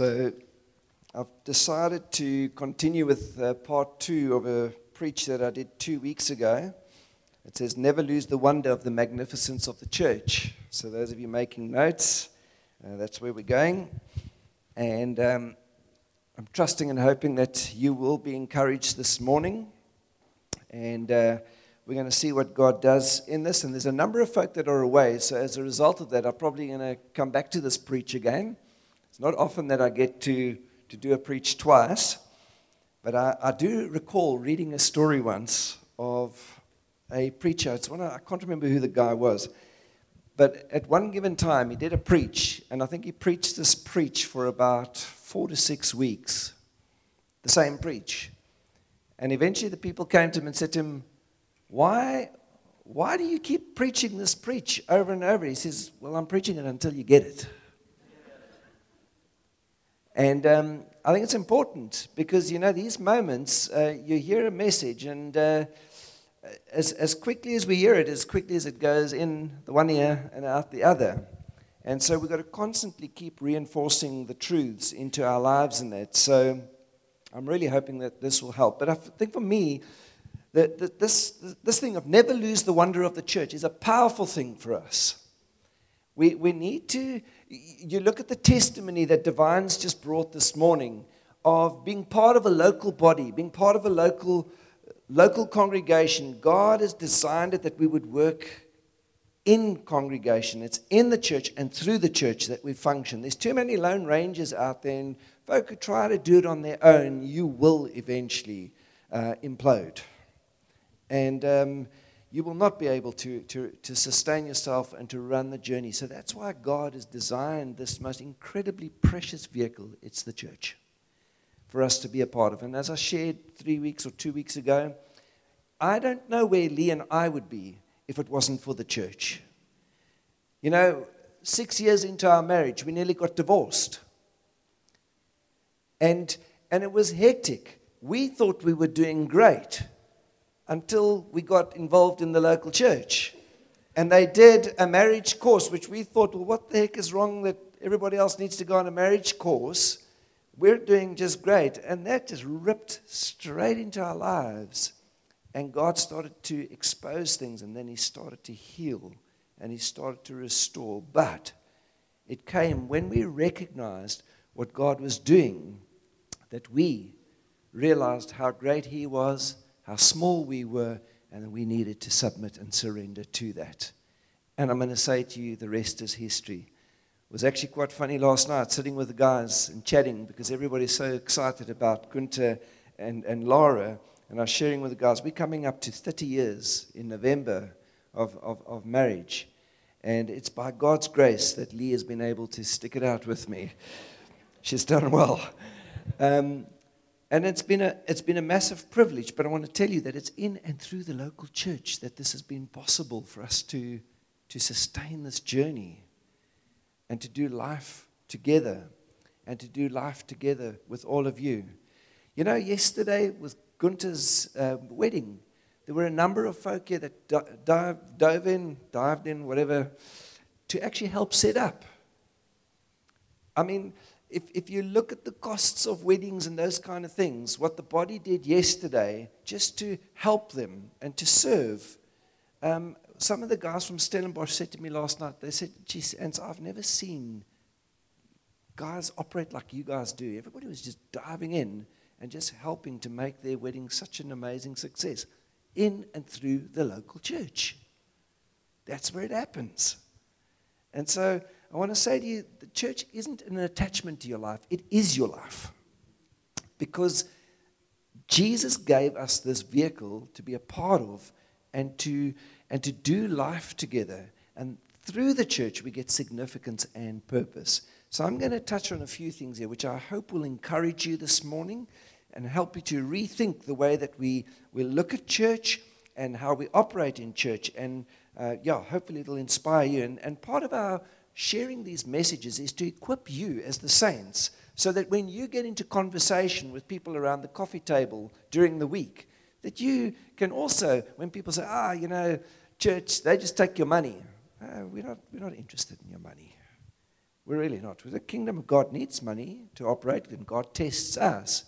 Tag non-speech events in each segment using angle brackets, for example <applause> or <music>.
So I've decided to continue with uh, part two of a preach that I did two weeks ago. It says, Never lose the wonder of the magnificence of the church. So, those of you making notes, uh, that's where we're going. And um, I'm trusting and hoping that you will be encouraged this morning. And uh, we're going to see what God does in this. And there's a number of folk that are away. So, as a result of that, I'm probably going to come back to this preach again. It's not often that I get to, to do a preach twice, but I, I do recall reading a story once of a preacher. It's one I can't remember who the guy was, but at one given time he did a preach, and I think he preached this preach for about four to six weeks, the same preach. And eventually the people came to him and said to him, Why, why do you keep preaching this preach over and over? He says, Well, I'm preaching it until you get it. And um, I think it's important because, you know, these moments, uh, you hear a message, and uh, as, as quickly as we hear it, as quickly as it goes in the one ear and out the other. And so we've got to constantly keep reinforcing the truths into our lives in that. So I'm really hoping that this will help. But I think for me, that this, this thing of never lose the wonder of the church is a powerful thing for us. We, we need to, you look at the testimony that Divine's just brought this morning of being part of a local body, being part of a local, local congregation. God has designed it that we would work in congregation. It's in the church and through the church that we function. There's too many lone rangers out there, and folk who try to do it on their own, you will eventually uh, implode. And um, you will not be able to, to, to sustain yourself and to run the journey. So that's why God has designed this most incredibly precious vehicle. It's the church for us to be a part of. And as I shared three weeks or two weeks ago, I don't know where Lee and I would be if it wasn't for the church. You know, six years into our marriage, we nearly got divorced. And, and it was hectic. We thought we were doing great until we got involved in the local church. And they did a marriage course, which we thought, well, what the heck is wrong that everybody else needs to go on a marriage course? We're doing just great. And that just ripped straight into our lives. And God started to expose things, and then He started to heal, and He started to restore. But it came when we recognized what God was doing that we realized how great He was how small we were, and we needed to submit and surrender to that. And I'm going to say to you, the rest is history. It was actually quite funny last night sitting with the guys and chatting because everybody's so excited about Gunter and, and Laura. And I was sharing with the guys, we're coming up to 30 years in November of, of, of marriage. And it's by God's grace that Lee has been able to stick it out with me. She's done well. Um, and it's been, a, it's been a massive privilege, but I want to tell you that it's in and through the local church that this has been possible for us to, to sustain this journey and to do life together and to do life together with all of you. You know, yesterday with Gunter's uh, wedding, there were a number of folk here that dive, dove in, dived in, whatever, to actually help set up. I mean, if, if you look at the costs of weddings and those kind of things, what the body did yesterday just to help them and to serve. Um, some of the guys from Stellenbosch said to me last night, they said, geez, and I've never seen guys operate like you guys do. Everybody was just diving in and just helping to make their wedding such an amazing success in and through the local church. That's where it happens. And so I want to say to you the church isn't an attachment to your life, it is your life. Because Jesus gave us this vehicle to be a part of and to, and to do life together. And through the church, we get significance and purpose. So I'm going to touch on a few things here, which I hope will encourage you this morning and help you to rethink the way that we, we look at church and how we operate in church. And uh, yeah, hopefully it'll inspire you. And, and part of our sharing these messages is to equip you as the saints so that when you get into conversation with people around the coffee table during the week, that you can also, when people say, ah, you know, church, they just take your money. Uh, we're, not, we're not interested in your money. We're really not. The kingdom of God needs money to operate, and God tests us.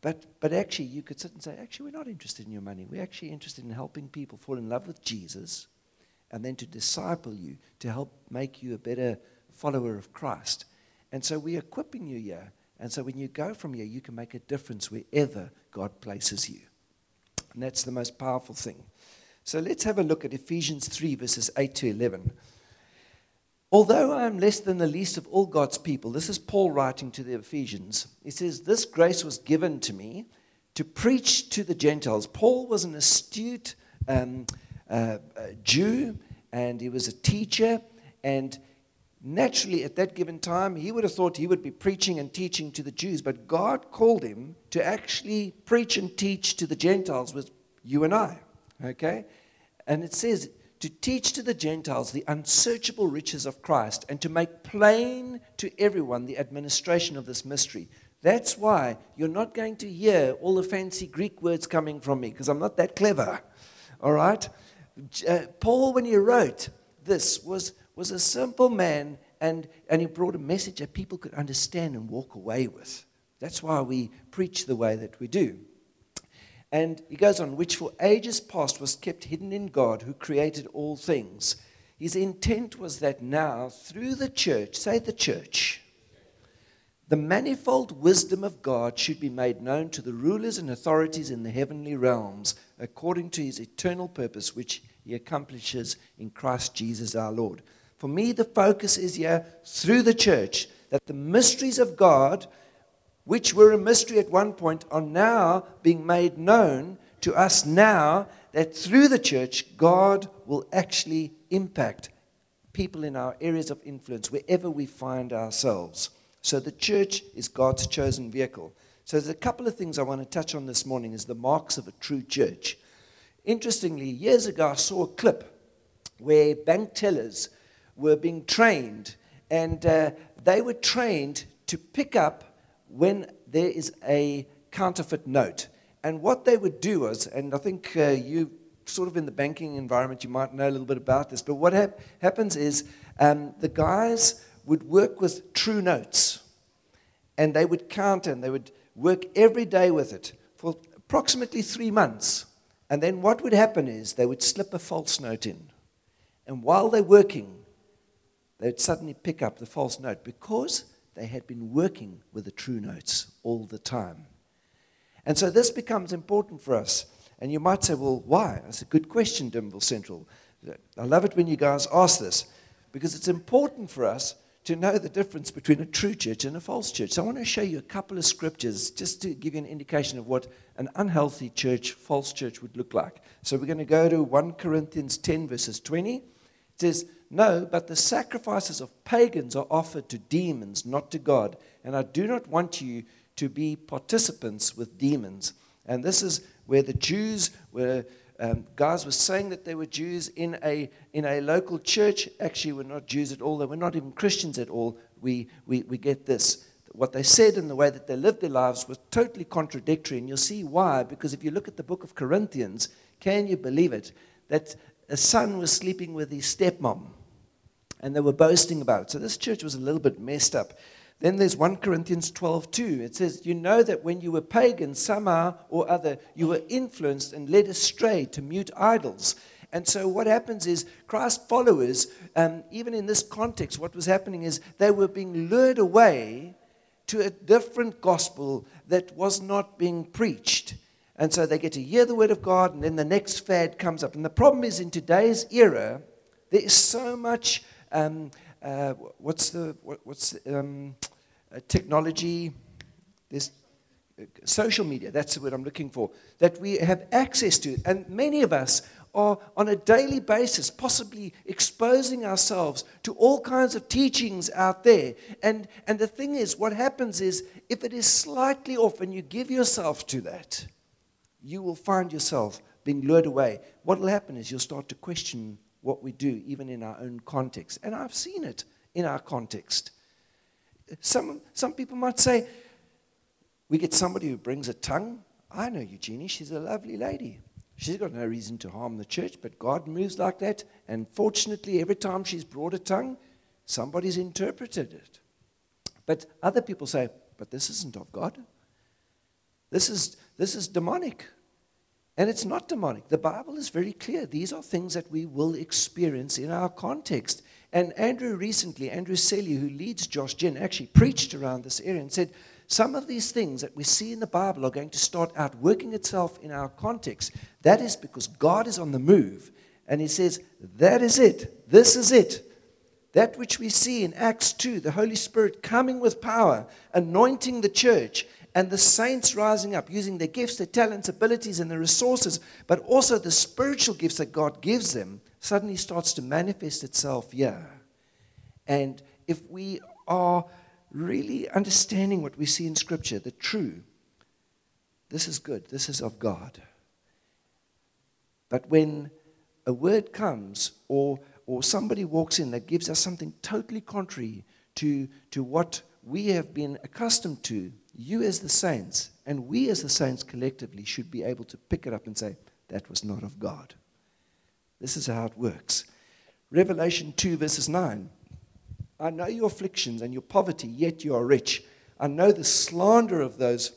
But, but actually, you could sit and say, actually, we're not interested in your money. We're actually interested in helping people fall in love with Jesus and then to disciple you, to help make you a better follower of Christ. And so we're equipping you here. And so when you go from here, you can make a difference wherever God places you. And that's the most powerful thing. So let's have a look at Ephesians 3, verses 8 to 11. Although I am less than the least of all God's people, this is Paul writing to the Ephesians. He says, This grace was given to me to preach to the Gentiles. Paul was an astute um, uh, Jew and he was a teacher. And naturally, at that given time, he would have thought he would be preaching and teaching to the Jews. But God called him to actually preach and teach to the Gentiles with you and I. Okay? And it says, to teach to the Gentiles the unsearchable riches of Christ and to make plain to everyone the administration of this mystery. That's why you're not going to hear all the fancy Greek words coming from me because I'm not that clever. All right? Uh, Paul, when he wrote this, was, was a simple man and, and he brought a message that people could understand and walk away with. That's why we preach the way that we do. And he goes on, which for ages past was kept hidden in God who created all things. His intent was that now, through the church, say the church, the manifold wisdom of God should be made known to the rulers and authorities in the heavenly realms, according to his eternal purpose, which he accomplishes in Christ Jesus our Lord. For me, the focus is here through the church that the mysteries of God which were a mystery at one point, are now being made known to us now that through the church, God will actually impact people in our areas of influence wherever we find ourselves. So the church is God's chosen vehicle. So there's a couple of things I want to touch on this morning is the marks of a true church. Interestingly, years ago I saw a clip where bank tellers were being trained and uh, they were trained to pick up when there is a counterfeit note. And what they would do was, and I think uh, you sort of in the banking environment, you might know a little bit about this, but what hap- happens is um, the guys would work with true notes and they would count and they would work every day with it for approximately three months. And then what would happen is they would slip a false note in. And while they're working, they'd suddenly pick up the false note because they had been working with the true notes all the time. And so this becomes important for us. And you might say, well, why? That's a good question, Durbanville Central. I love it when you guys ask this because it's important for us to know the difference between a true church and a false church. So I want to show you a couple of scriptures just to give you an indication of what an unhealthy church, false church would look like. So we're going to go to 1 Corinthians 10, verses 20. It says, no, but the sacrifices of pagans are offered to demons, not to God. And I do not want you to be participants with demons. And this is where the Jews were, um, guys were saying that they were Jews in a, in a local church. Actually, were not Jews at all. They were not even Christians at all. We, we, we get this. What they said and the way that they lived their lives was totally contradictory. And you'll see why. Because if you look at the book of Corinthians, can you believe it? That a son was sleeping with his stepmom and they were boasting about it. So this church was a little bit messed up. Then there's 1 Corinthians 12, 2. It says, You know that when you were pagans, somehow or other, you were influenced and led astray to mute idols. And so what happens is Christ followers, um, even in this context, what was happening is they were being lured away to a different gospel that was not being preached. And so they get to hear the word of God, and then the next fad comes up. And the problem is in today's era, there is so much um, uh, what's the what, what's um, uh, technology? There's uh, social media. That's what I'm looking for. That we have access to, and many of us are on a daily basis, possibly exposing ourselves to all kinds of teachings out there. And, and the thing is, what happens is, if it is slightly off and you give yourself to that, you will find yourself being lured away. What will happen is you'll start to question what we do, even in our own context. And I've seen it in our context. Some, some people might say, we get somebody who brings a tongue. I know Eugenie, she's a lovely lady. She's got no reason to harm the church, but God moves like that. And fortunately, every time she's brought a tongue, Somebody's interpreted it. But other people say, but this isn't of God. This is, this is demonic. And it's not demonic. The Bible is very clear. These are things that we will experience in our context. And Andrew recently, Andrew Selley, who leads Josh Gen, actually preached around this area and said, some of these things that we see in the Bible are going to start out working itself in our context. That is because God is on the move. And He says, That is it. This is it. That which we see in Acts 2, the Holy Spirit coming with power, anointing the church, and the saints rising up, using their gifts, their talents, abilities, and their resources, but also the spiritual gifts that God gives them, suddenly starts to manifest itself here. And if we are really understanding what we see in Scripture, the true, this is good, this is of God. But when a word comes or, or somebody walks in that gives us something totally contrary to, to what we have been accustomed to, you as the saints, and we as the saints collectively should be able to pick it up and say, that was not of God. This is how it works. Revelation 2, verses 9. I know your afflictions and your poverty, yet you are rich. I know the slander of those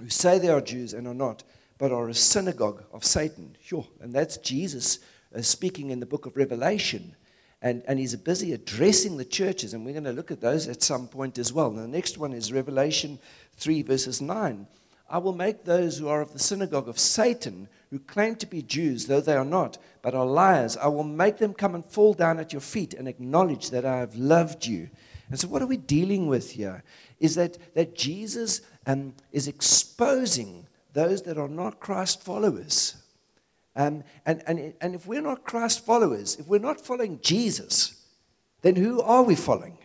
who say they are Jews and are not, but are a synagogue of Satan. Sure. And that's Jesus uh, speaking in the book of Revelation. And, and he's busy addressing the churches, and we're going to look at those at some point as well. And the next one is Revelation 3, verses 9. I will make those who are of the synagogue of Satan, who claim to be Jews, though they are not, but are liars, I will make them come and fall down at your feet and acknowledge that I have loved you. And so, what are we dealing with here? Is that, that Jesus um, is exposing those that are not Christ followers. Um, and, and, and if we're not Christ followers, if we're not following Jesus, then who are we following?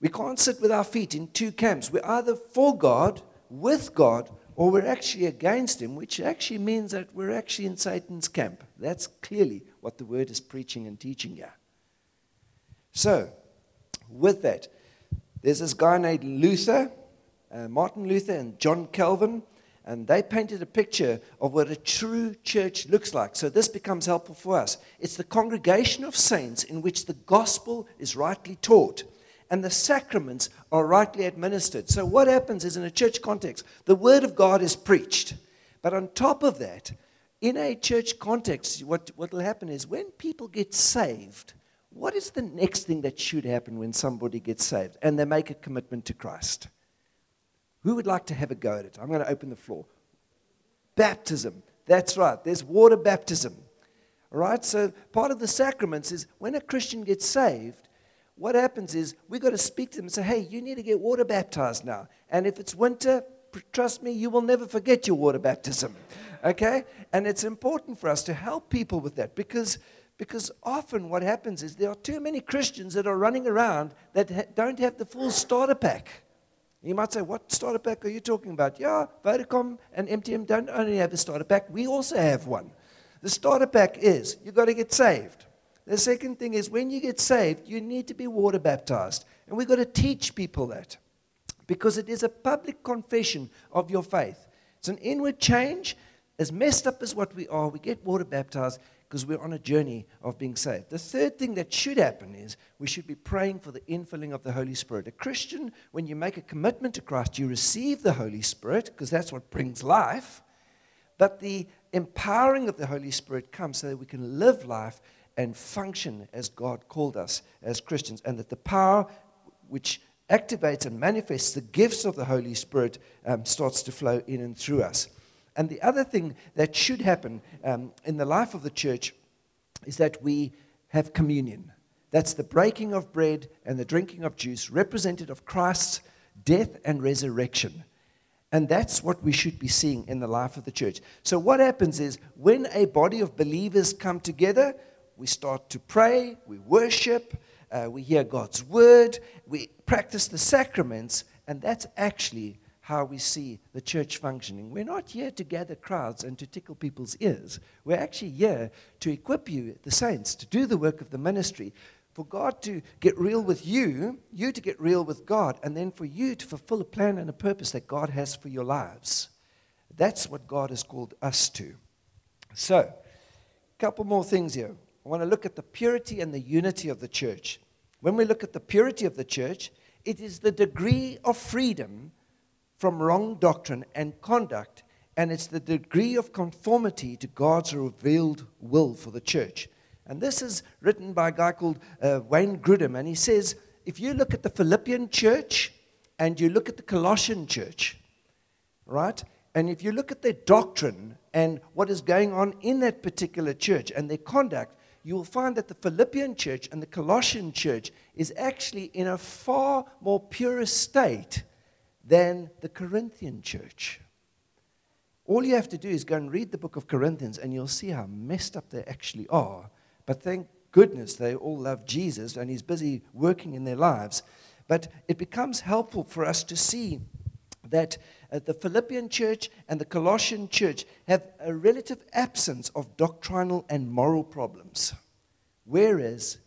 We can't sit with our feet in two camps. We're either for God, with God, or we're actually against Him, which actually means that we're actually in Satan's camp. That's clearly what the word is preaching and teaching here. So, with that, there's this guy named Luther, uh, Martin Luther, and John Calvin, and they painted a picture of what a true church looks like. So, this becomes helpful for us. It's the congregation of saints in which the gospel is rightly taught and the sacraments are rightly administered. So, what happens is in a church context, the Word of God is preached. But on top of that, in a church context, what will happen is when people get saved, what is the next thing that should happen when somebody gets saved and they make a commitment to Christ? Who would like to have a go at it? I'm going to open the floor. Baptism. That's right. There's water baptism. All right? So part of the sacraments is when a Christian gets saved, what happens is we've got to speak to them and say, hey, you need to get water baptized now. And if it's winter, trust me, you will never forget your water baptism. Okay? And it's important for us to help people with that because, because often what happens is there are too many Christians that are running around that ha- don't have the full starter pack. You might say, What starter pack are you talking about? Yeah, Vodacom and MTN don't only have a starter pack, we also have one. The starter pack is you've got to get saved. The second thing is when you get saved, you need to be water baptized. And we've got to teach people that because it is a public confession of your faith. It's an inward change. As messed up as what we are, we get water baptized because we're on a journey of being saved. The third thing that should happen is we should be praying for the infilling of the Holy Spirit. A Christian, when you make a commitment to Christ, you receive the Holy Spirit because that's what brings life. But the empowering of the Holy Spirit comes so that we can live life and function as God called us as Christians, and that the power which activates and manifests the gifts of the Holy Spirit um, starts to flow in and through us. And the other thing that should happen um, in the life of the church is that we have communion. That's the breaking of bread and the drinking of juice, represented of Christ's death and resurrection. And that's what we should be seeing in the life of the church. So, what happens is when a body of believers come together, we start to pray, we worship, uh, we hear God's word, we practice the sacraments, and that's actually how we see the church functioning. We're not here to gather crowds and to tickle people's ears. We're actually here to equip you, the saints, to do the work of the ministry, for God to get real with you, you to get real with God, and then for you to fulfill a plan and a purpose that God has for your lives. That's what God has called us to. So, a couple more things here I want to look at the purity and the unity of the church. When we look at the purity of the church, it is the degree of freedom from wrong doctrine and conduct, and it's the degree of conformity to God's revealed will for the church. And this is written by a guy called uh, Wayne Grudem, and he says if you look at the Philippian church and you look at the Colossian church, right? And if you look at their doctrine and what is going on in that particular church and their conduct, you will find that the Philippian church and the Colossian church is actually in a far more pure state than the Corinthian church. All you have to do is go and read the book of Corinthians, and you'll see how messed up they actually are. But thank goodness they all love Jesus, and He's busy working in their lives. But it becomes helpful for us to see that uh, the Philippian church and the Colossian church have a relative absence of doctrinal and moral problems, whereas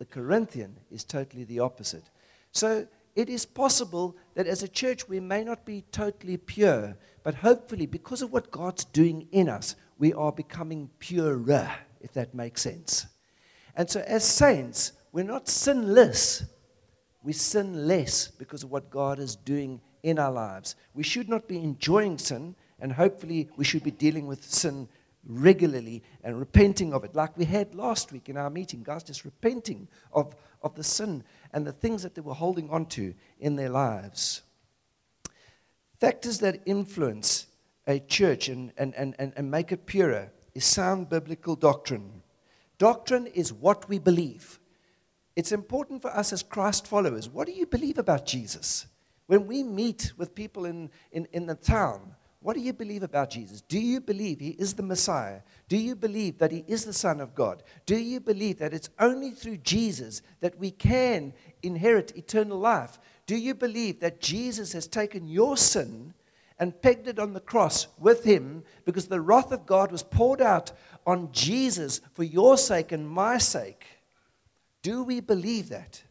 the Corinthian is totally the opposite. So it is possible that as a church we may not be totally pure, but hopefully, because of what God's doing in us, we are becoming purer, if that makes sense. And so, as saints, we're not sinless. We sin less because of what God is doing in our lives. We should not be enjoying sin, and hopefully, we should be dealing with sin regularly and repenting of it, like we had last week in our meeting. Guys, just repenting of, of the sin and the things that they were holding on to in their lives. Factors that influence a church and, and, and, and make it purer is sound biblical doctrine. Doctrine is what we believe. It's important for us as Christ followers. What do you believe about Jesus? When we meet with people in, in, in the town, what do you believe about Jesus? Do you believe he is the Messiah? Do you believe that he is the Son of God? Do you believe that it's only through Jesus that we can inherit eternal life? Do you believe that Jesus has taken your sin and pegged it on the cross with him because the wrath of God was poured out on Jesus for your sake and my sake? Do we believe that?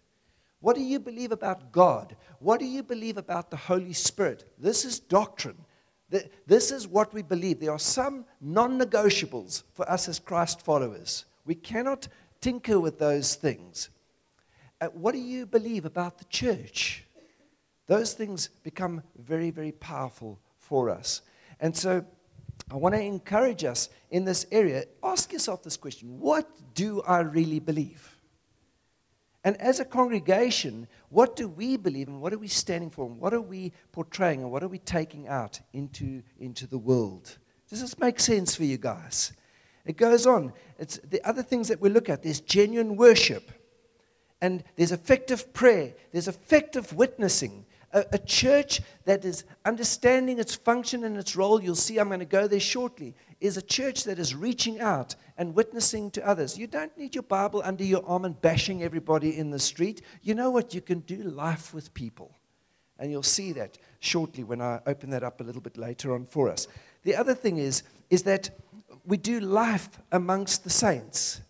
What do you believe about God? What do you believe about the Holy Spirit? This is doctrine. This is what we believe. There are some non negotiables for us as Christ followers. We cannot tinker with those things. Uh, what do you believe about the church? Those things become very, very powerful for us. And so I want to encourage us in this area. Ask yourself this question What do I really believe? And as a congregation, what do we believe and what are we standing for and what are we portraying and what are we taking out into, into the world? Does this make sense for you guys? It goes on. It's the other things that we look at. There's genuine worship, and there's effective prayer, there's effective witnessing, a, a church that is understanding its function and its role, you'll see I'm going to go there shortly, is a church that is reaching out and witnessing to others. You don't need your Bible under your arm and bashing everybody in the street. You know what? You can do life with people. And you'll see that shortly when I open that up a little bit later on for us. The other thing is, is that we do life amongst the saints.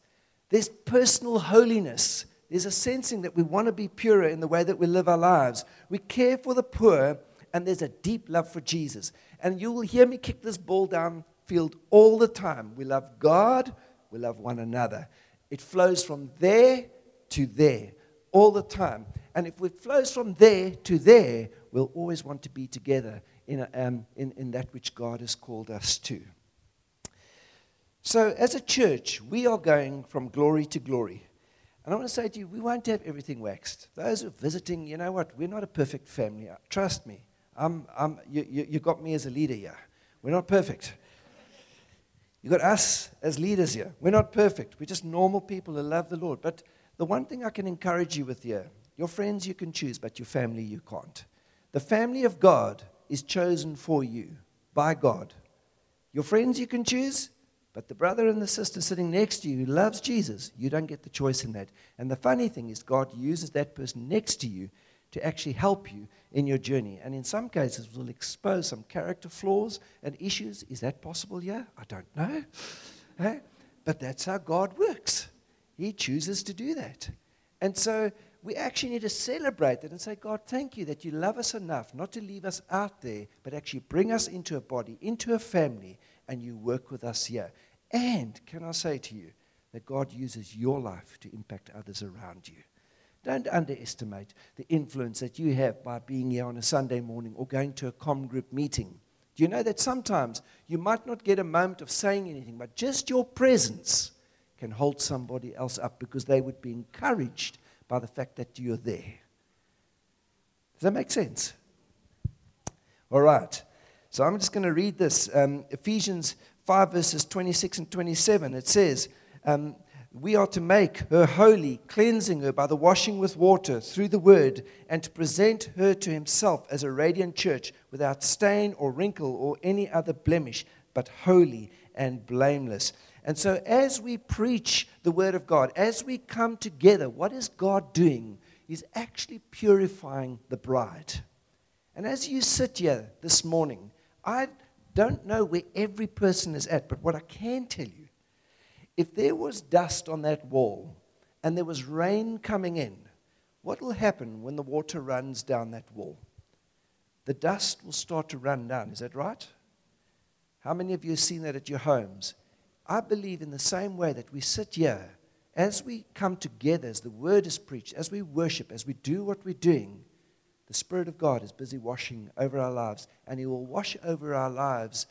There's personal holiness there's a sensing that we want to be purer in the way that we live our lives. We care for the poor, and there's a deep love for Jesus. And you will hear me kick this ball downfield all the time. We love God, we love one another. It flows from there to there all the time. And if it flows from there to there, we'll always want to be together in, a, um, in, in that which God has called us to. So, as a church, we are going from glory to glory. And I want to say to you, we won't have everything waxed. Those who are visiting, you know what? We're not a perfect family. Uh, trust me. I'm, I'm, you, you, you got me as a leader here. We're not perfect. You got us as leaders here. We're not perfect. We're just normal people who love the Lord. But the one thing I can encourage you with here your friends you can choose, but your family you can't. The family of God is chosen for you by God. Your friends you can choose, but the brother and the sister sitting next to you who loves Jesus, you don't get the choice in that. And the funny thing is, God uses that person next to you to actually help you in your journey. And in some cases, will expose some character flaws and issues. Is that possible? Yeah, I don't know. But that's how God works. He chooses to do that. And so we actually need to celebrate that and say, God, thank you that you love us enough not to leave us out there, but actually bring us into a body, into a family, and you work with us here. And can I say to you that God uses your life to impact others around you. Don't underestimate the influence that you have by being here on a Sunday morning or going to a com group meeting. Do you know that sometimes you might not get a moment of saying anything, but just your presence can hold somebody else up because they would be encouraged by the fact that you're there. Does that make sense? All right. So I'm just going to read this. Um, Ephesians 5, verses 26 and 27. It says, um, We are to make her holy, cleansing her by the washing with water through the word, and to present her to himself as a radiant church without stain or wrinkle or any other blemish, but holy and blameless. And so, as we preach the Word of God, as we come together, what is God doing? He's actually purifying the bride. And as you sit here this morning, I don't know where every person is at, but what I can tell you, if there was dust on that wall and there was rain coming in, what will happen when the water runs down that wall? The dust will start to run down. Is that right? How many of you have seen that at your homes? I believe in the same way that we sit here, as we come together, as the word is preached, as we worship, as we do what we're doing, the Spirit of God is busy washing over our lives, and He will wash over our lives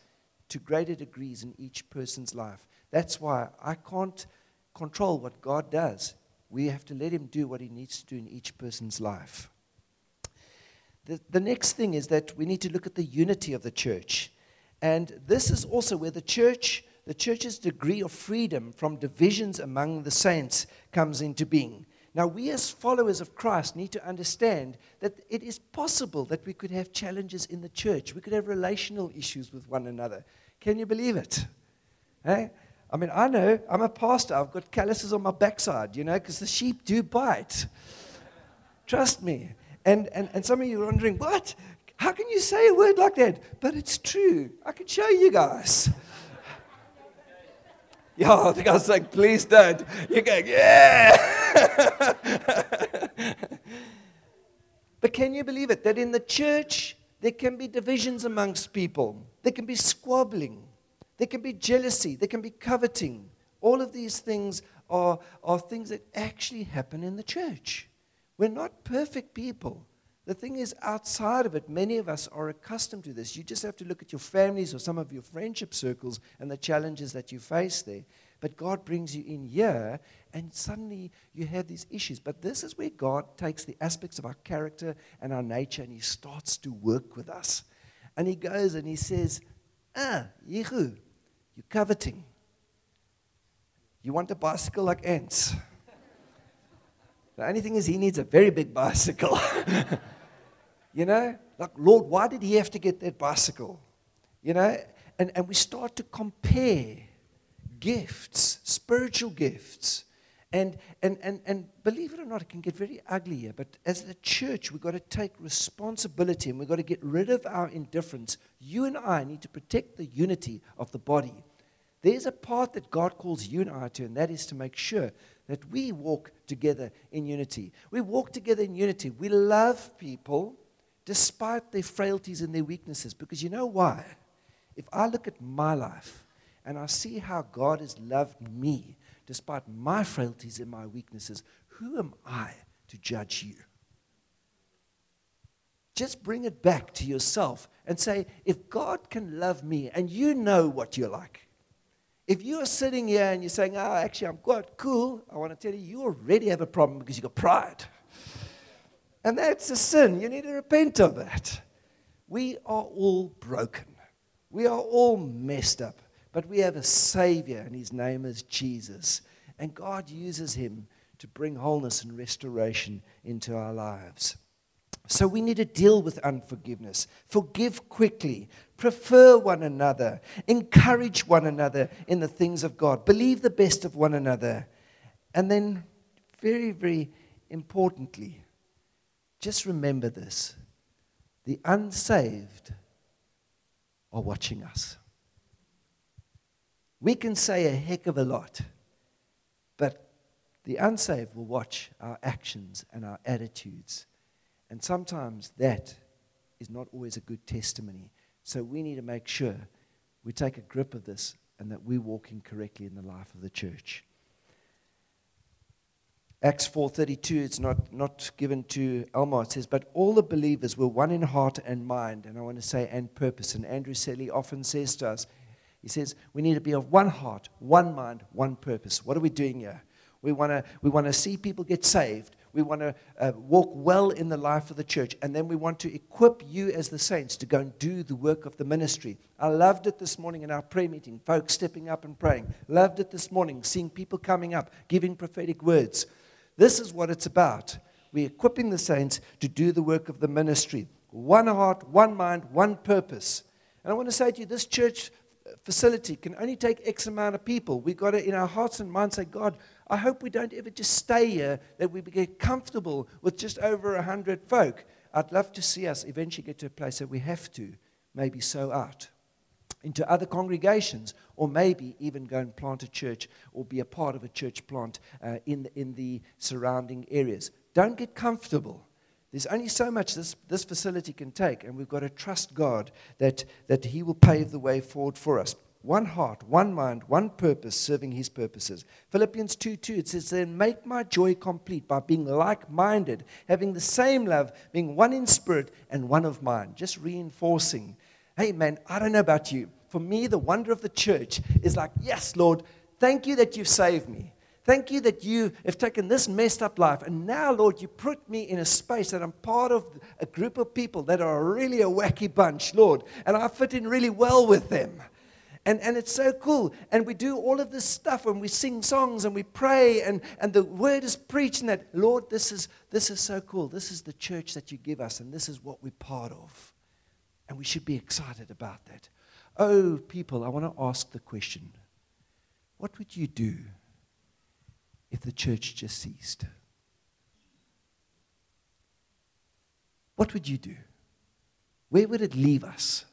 to greater degrees in each person's life. That's why I can't control what God does. We have to let Him do what He needs to do in each person's life. The, the next thing is that we need to look at the unity of the church. And this is also where the church the church's degree of freedom from divisions among the saints comes into being. Now, we as followers of Christ need to understand that it is possible that we could have challenges in the church. We could have relational issues with one another. Can you believe it? I mean, I know, I'm a pastor. I've got calluses on my backside, you know, because the sheep do bite. Trust me. And, and, and some of you are wondering, what? How can you say a word like that? But it's true. I can show you guys. Yeah, <laughs> the guy's like, please don't. You're going, yeah. <laughs> but can you believe it? That in the church, there can be divisions amongst people. There can be squabbling. There can be jealousy. There can be coveting. All of these things are, are things that actually happen in the church. We're not perfect people. The thing is, outside of it, many of us are accustomed to this. You just have to look at your families or some of your friendship circles and the challenges that you face there. But God brings you in here, and suddenly you have these issues. But this is where God takes the aspects of our character and our nature and He starts to work with us. And He goes and He says, Ah, Yehu, you're coveting. You want a bicycle like ants. <laughs> The only thing is, he needs a very big bicycle. <laughs> You know, like, Lord, why did he have to get that bicycle? You know, and, and we start to compare gifts, spiritual gifts. And, and, and, and believe it or not, it can get very ugly here. But as the church, we've got to take responsibility and we've got to get rid of our indifference. You and I need to protect the unity of the body. There's a part that God calls you and I to, and that is to make sure that we walk together in unity. We walk together in unity. We love people despite their frailties and their weaknesses. Because you know why? If I look at my life and I see how God has loved me despite my frailties and my weaknesses, who am I to judge you? Just bring it back to yourself and say, if God can love me and you know what you're like, if you are sitting here and you're saying, oh, actually, I'm quite cool, I want to tell you, you already have a problem because you've got pride. And that's a sin. You need to repent of that. We are all broken. We are all messed up. But we have a Savior, and His name is Jesus. And God uses Him to bring wholeness and restoration into our lives. So we need to deal with unforgiveness. Forgive quickly. Prefer one another. Encourage one another in the things of God. Believe the best of one another. And then, very, very importantly, just remember this the unsaved are watching us. We can say a heck of a lot, but the unsaved will watch our actions and our attitudes. And sometimes that is not always a good testimony. So we need to make sure we take a grip of this and that we're walking correctly in the life of the church. Acts 4:32, it's not, not given to Elmar. It says, "But all the believers were one in heart and mind." And I want to say, and purpose. And Andrew Selley often says to us, he says, we need to be of one heart, one mind, one purpose. What are we doing here? We want to we want to see people get saved. We want to uh, walk well in the life of the church. And then we want to equip you as the saints to go and do the work of the ministry. I loved it this morning in our prayer meeting, folks stepping up and praying. Loved it this morning, seeing people coming up, giving prophetic words. This is what it's about. We're equipping the saints to do the work of the ministry. One heart, one mind, one purpose. And I want to say to you, this church facility can only take X amount of people. We've got to, in our hearts and minds, say, God, I hope we don't ever just stay here, that we get comfortable with just over 100 folk. I'd love to see us eventually get to a place that we have to maybe sow out into other congregations, or maybe even go and plant a church or be a part of a church plant uh, in, the, in the surrounding areas. Don't get comfortable. There's only so much this, this facility can take, and we've got to trust God that, that He will pave the way forward for us. One heart, one mind, one purpose, serving His purposes. Philippians 2 2, it says, Then make my joy complete by being like minded, having the same love, being one in spirit and one of mind. Just reinforcing Hey, man, I don't know about you. For me, the wonder of the church is like, yes, Lord, thank you that you've saved me. Thank you that you have taken this messed up life. And now, Lord, you put me in a space that I'm part of a group of people that are really a wacky bunch, Lord. And I fit in really well with them. And, and it's so cool. And we do all of this stuff and we sing songs and we pray and, and the word is preached and that, Lord, this is, this is so cool. This is the church that you give us and this is what we're part of. And we should be excited about that. Oh, people, I want to ask the question what would you do if the church just ceased? What would you do? Where would it leave us?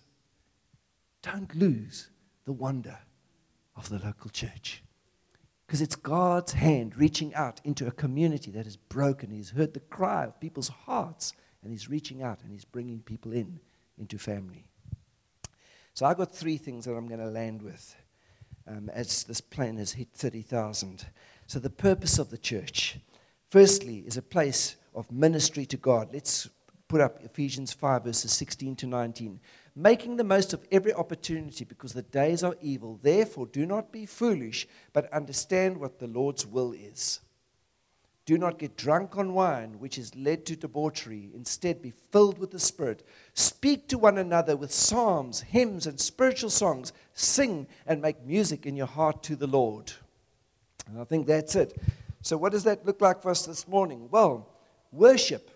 Don't lose the wonder of the local church. Because it's God's hand reaching out into a community that is broken. He's heard the cry of people's hearts, and He's reaching out and He's bringing people in into family. So I've got three things that I'm going to land with um, as this plane has hit 30,000. So the purpose of the church, firstly, is a place of ministry to God. Let's put up Ephesians 5, verses 16 to 19. Making the most of every opportunity because the days are evil. Therefore, do not be foolish, but understand what the Lord's will is. Do not get drunk on wine, which is led to debauchery. Instead, be filled with the Spirit. Speak to one another with psalms, hymns, and spiritual songs. Sing and make music in your heart to the Lord. And I think that's it. So, what does that look like for us this morning? Well, worship.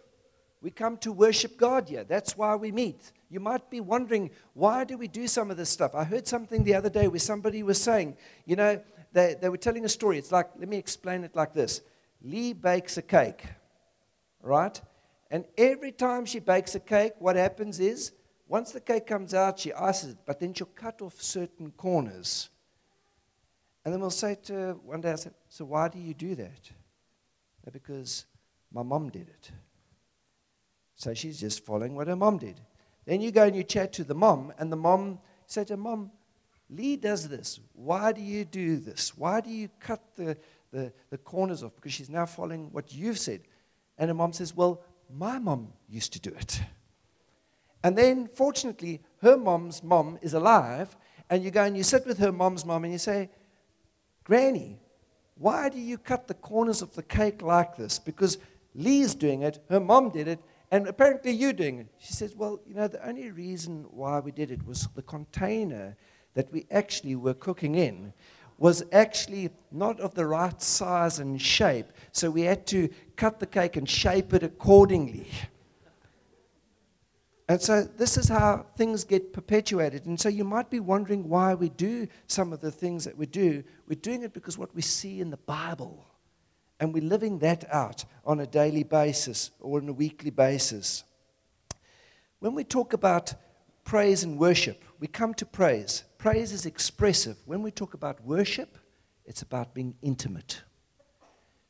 We come to worship God here. That's why we meet. You might be wondering, why do we do some of this stuff? I heard something the other day where somebody was saying, you know, they, they were telling a story. It's like, let me explain it like this Lee bakes a cake, right? And every time she bakes a cake, what happens is, once the cake comes out, she ices it, but then she'll cut off certain corners. And then we'll say to her one day, I said, So why do you do that? Because my mom did it. So she's just following what her mom did. Then you go and you chat to the mom, and the mom said to mom, Lee does this. Why do you do this? Why do you cut the, the, the corners off because she's now following what you've said. And her mom says, Well, my mom used to do it. And then, fortunately, her mom's mom is alive, and you go and you sit with her mom's mom and you say, Granny, why do you cut the corners of the cake like this? Because Lee's doing it, her mom did it, and apparently you're doing it. She says, Well, you know, the only reason why we did it was the container that we actually were cooking in was actually not of the right size and shape, so we had to cut the cake and shape it accordingly. And so this is how things get perpetuated. And so you might be wondering why we do some of the things that we do. We're doing it because what we see in the Bible. And we're living that out on a daily basis or on a weekly basis. When we talk about praise and worship, we come to praise. Praise is expressive. When we talk about worship, it's about being intimate.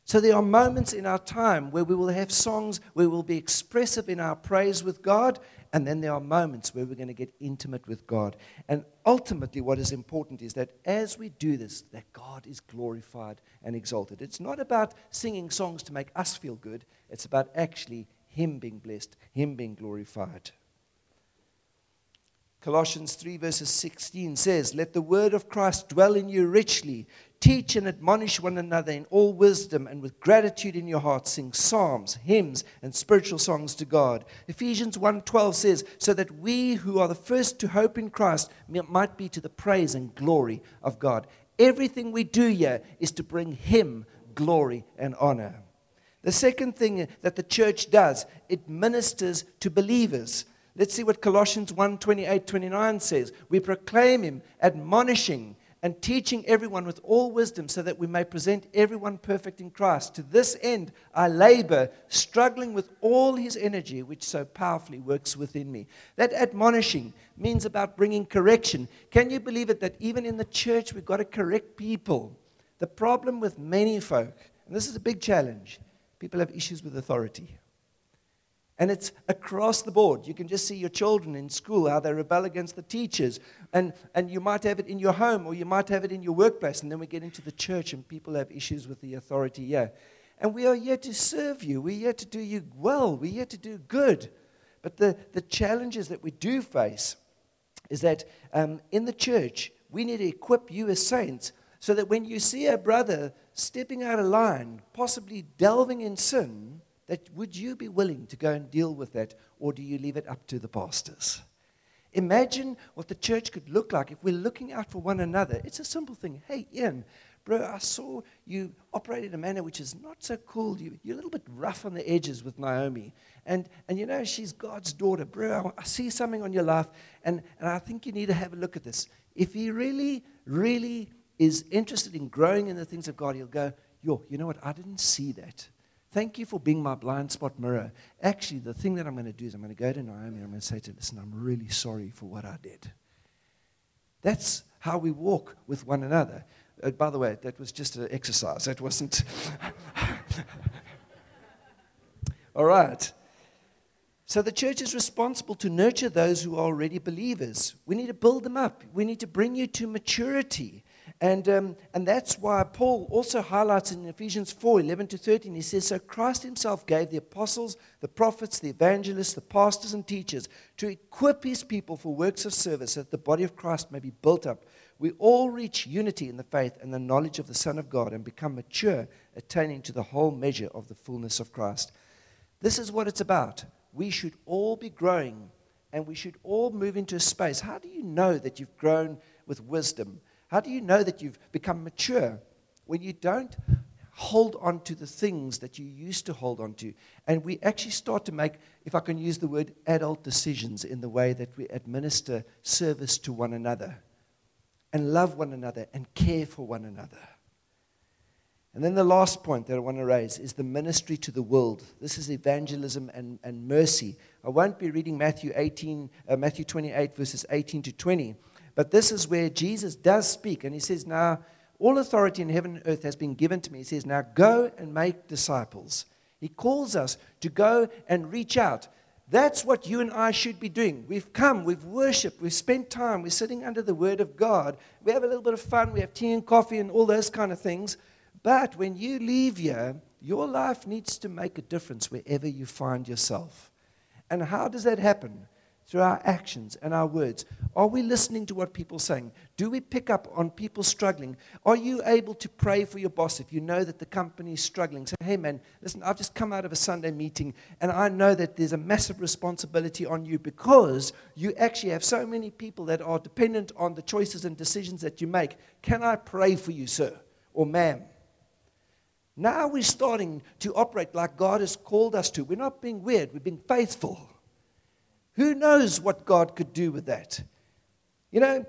So there are moments in our time where we will have songs where we'll be expressive in our praise with God, and then there are moments where we're going to get intimate with God. And ultimately, what is important is that as we do this, that God is glorified and exalted. It's not about singing songs to make us feel good, it's about actually Him being blessed, Him being glorified. Colossians 3, verses 16 says, Let the word of Christ dwell in you richly. Teach and admonish one another in all wisdom, and with gratitude in your heart, sing psalms, hymns, and spiritual songs to God. Ephesians 1:12 says, So that we who are the first to hope in Christ might be to the praise and glory of God. Everything we do here is to bring Him glory and honor. The second thing that the church does, it ministers to believers. Let's see what Colossians 1 28 29 says. We proclaim him, admonishing and teaching everyone with all wisdom, so that we may present everyone perfect in Christ. To this end, I labor, struggling with all his energy, which so powerfully works within me. That admonishing means about bringing correction. Can you believe it that even in the church, we've got to correct people? The problem with many folk, and this is a big challenge, people have issues with authority. And it's across the board. You can just see your children in school, how they rebel against the teachers. And, and you might have it in your home or you might have it in your workplace. And then we get into the church and people have issues with the authority Yeah, And we are here to serve you. We're here to do you well. We're here to do good. But the, the challenges that we do face is that um, in the church, we need to equip you as saints so that when you see a brother stepping out of line, possibly delving in sin, that would you be willing to go and deal with that, or do you leave it up to the pastors? Imagine what the church could look like if we're looking out for one another. It's a simple thing. Hey, Ian, bro, I saw you operate in a manner which is not so cool. You, are a little bit rough on the edges with Naomi. And, and you know, she's God's daughter. Bro, I, I see something on your life, and, and I think you need to have a look at this. If he really, really is interested in growing in the things of God, he'll go, Yo, you know what? I didn't see that. Thank you for being my blind spot mirror. Actually, the thing that I'm going to do is I'm going to go to Naomi and I'm going to say to her, listen, I'm really sorry for what I did. That's how we walk with one another. Uh, by the way, that was just an exercise. That wasn't. <laughs> All right. So the church is responsible to nurture those who are already believers. We need to build them up. We need to bring you to maturity. And, um, and that's why Paul also highlights in Ephesians 4 11 to 13, he says, So Christ himself gave the apostles, the prophets, the evangelists, the pastors, and teachers to equip his people for works of service that the body of Christ may be built up. We all reach unity in the faith and the knowledge of the Son of God and become mature, attaining to the whole measure of the fullness of Christ. This is what it's about. We should all be growing and we should all move into a space. How do you know that you've grown with wisdom? How do you know that you've become mature? When you don't hold on to the things that you used to hold on to. And we actually start to make, if I can use the word, adult decisions in the way that we administer service to one another and love one another and care for one another. And then the last point that I want to raise is the ministry to the world. This is evangelism and, and mercy. I won't be reading Matthew 18, uh, Matthew 28, verses 18 to 20. But this is where Jesus does speak, and he says, Now all authority in heaven and earth has been given to me. He says, Now go and make disciples. He calls us to go and reach out. That's what you and I should be doing. We've come, we've worshiped, we've spent time, we're sitting under the Word of God. We have a little bit of fun, we have tea and coffee and all those kind of things. But when you leave here, your life needs to make a difference wherever you find yourself. And how does that happen? Through our actions and our words? Are we listening to what people are saying? Do we pick up on people struggling? Are you able to pray for your boss if you know that the company is struggling? Say, hey man, listen, I've just come out of a Sunday meeting and I know that there's a massive responsibility on you because you actually have so many people that are dependent on the choices and decisions that you make. Can I pray for you, sir or ma'am? Now we're starting to operate like God has called us to. We're not being weird, we're being faithful. Who knows what God could do with that? You know,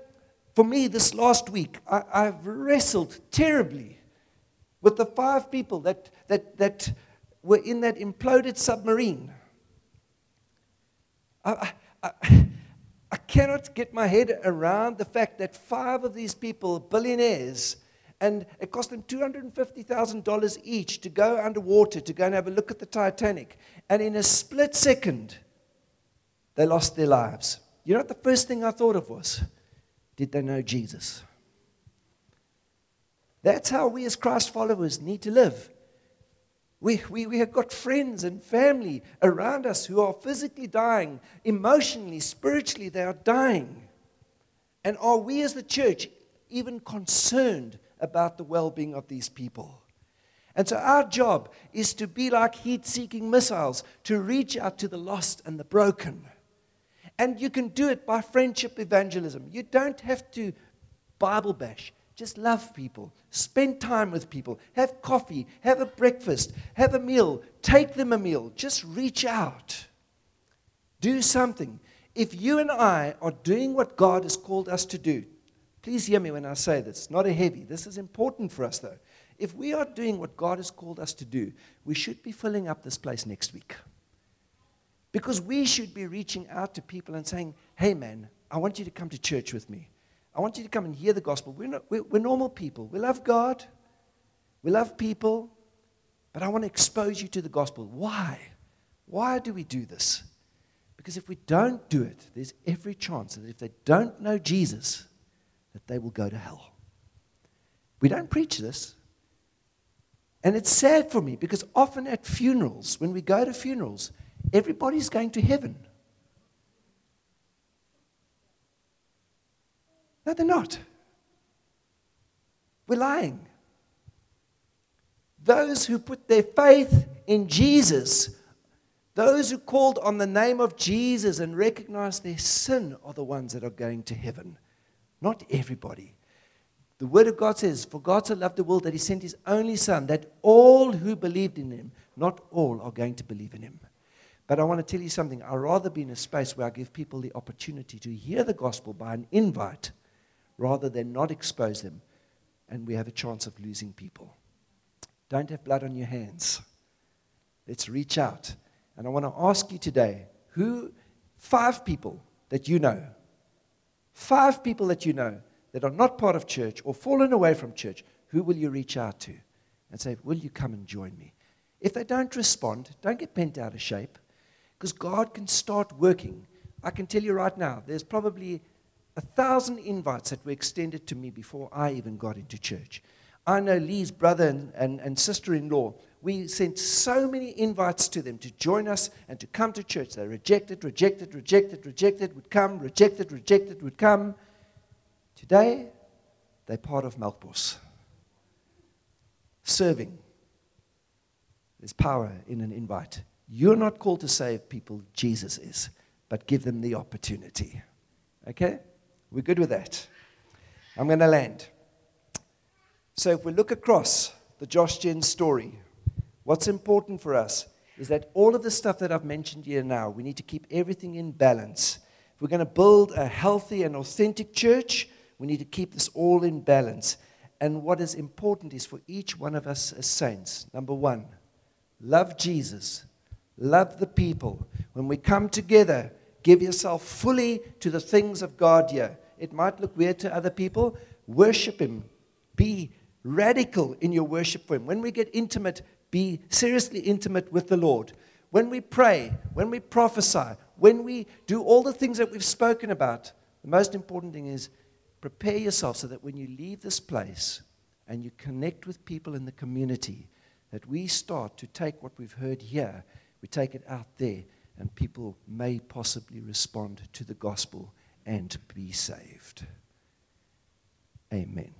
for me, this last week, I, have wrestled terribly with the five people that, that, that were in that imploded submarine. I, I, I cannot get my head around the fact that five of these people, billionaires, And it cost them $250,000 each to go underwater to go and have a look at the Titanic. And in a split second, they lost their lives. You know what the first thing I thought of was? Did they know Jesus? That's how we as Christ followers need to live. We, we, we have got friends and family around us who are physically dying, emotionally, spiritually, they are dying. And are we as the church even concerned about the well being of these people? And so our job is to be like heat seeking missiles, to reach out to the lost and the broken. And you can do it by friendship evangelism. You don't have to Bible bash. Just love people. Spend time with people. Have coffee. Have a breakfast. Have a meal. Take them a meal. Just reach out. Do something. If you and I are doing what God has called us to do, please hear me when I say this. Not a heavy. This is important for us, though. If we are doing what God has called us to do, we should be filling up this place next week. Because we should be reaching out to people and saying, hey, man, I want you to come to church with me. I want you to come and hear the gospel. We're, not, we're, we're normal people. We love God, we love people, but I want to expose you to the gospel. Why? Why do we do this? Because if we don't do it, there's every chance that if they don't know Jesus, that they will go to hell. We don't preach this. And it's sad for me because often at funerals, when we go to funerals, everybody's going to heaven. No, they're not. We're lying. Those who put their faith in Jesus, those who called on the name of Jesus and recognized their sin, are the ones that are going to heaven. Not everybody. The Word of God says, For God so loved the world that He sent His only Son, that all who believed in Him, not all are going to believe in Him. But I want to tell you something. I'd rather be in a space where I give people the opportunity to hear the gospel by an invite rather than not expose them, and we have a chance of losing people. Don't have blood on your hands. Let's reach out. And I want to ask you today who, five people that you know, five people that you know that are not part of church or fallen away from church, who will you reach out to and say, Will you come and join me? If they don't respond, don't get bent out of shape because God can start working. I can tell you right now, there's probably a thousand invites that were extended to me before I even got into church. I know Lee's brother and, and, and sister in law. We sent so many invites to them to join us and to come to church. They rejected, rejected, rejected, rejected, would come, rejected, rejected, would come. Today, they're part of Melkbos. Serving. There's power in an invite. You're not called to save people, Jesus is, but give them the opportunity. Okay? We're good with that. I'm going to land. So, if we look across the Josh Gen story, what's important for us is that all of the stuff that I've mentioned here now, we need to keep everything in balance. If we're going to build a healthy and authentic church, we need to keep this all in balance. And what is important is for each one of us as saints number one, love Jesus, love the people. When we come together, Give yourself fully to the things of God here. It might look weird to other people. Worship Him. Be radical in your worship for Him. When we get intimate, be seriously intimate with the Lord. When we pray, when we prophesy, when we do all the things that we've spoken about, the most important thing is prepare yourself so that when you leave this place and you connect with people in the community, that we start to take what we've heard here, we take it out there and people may possibly respond to the gospel and be saved. Amen.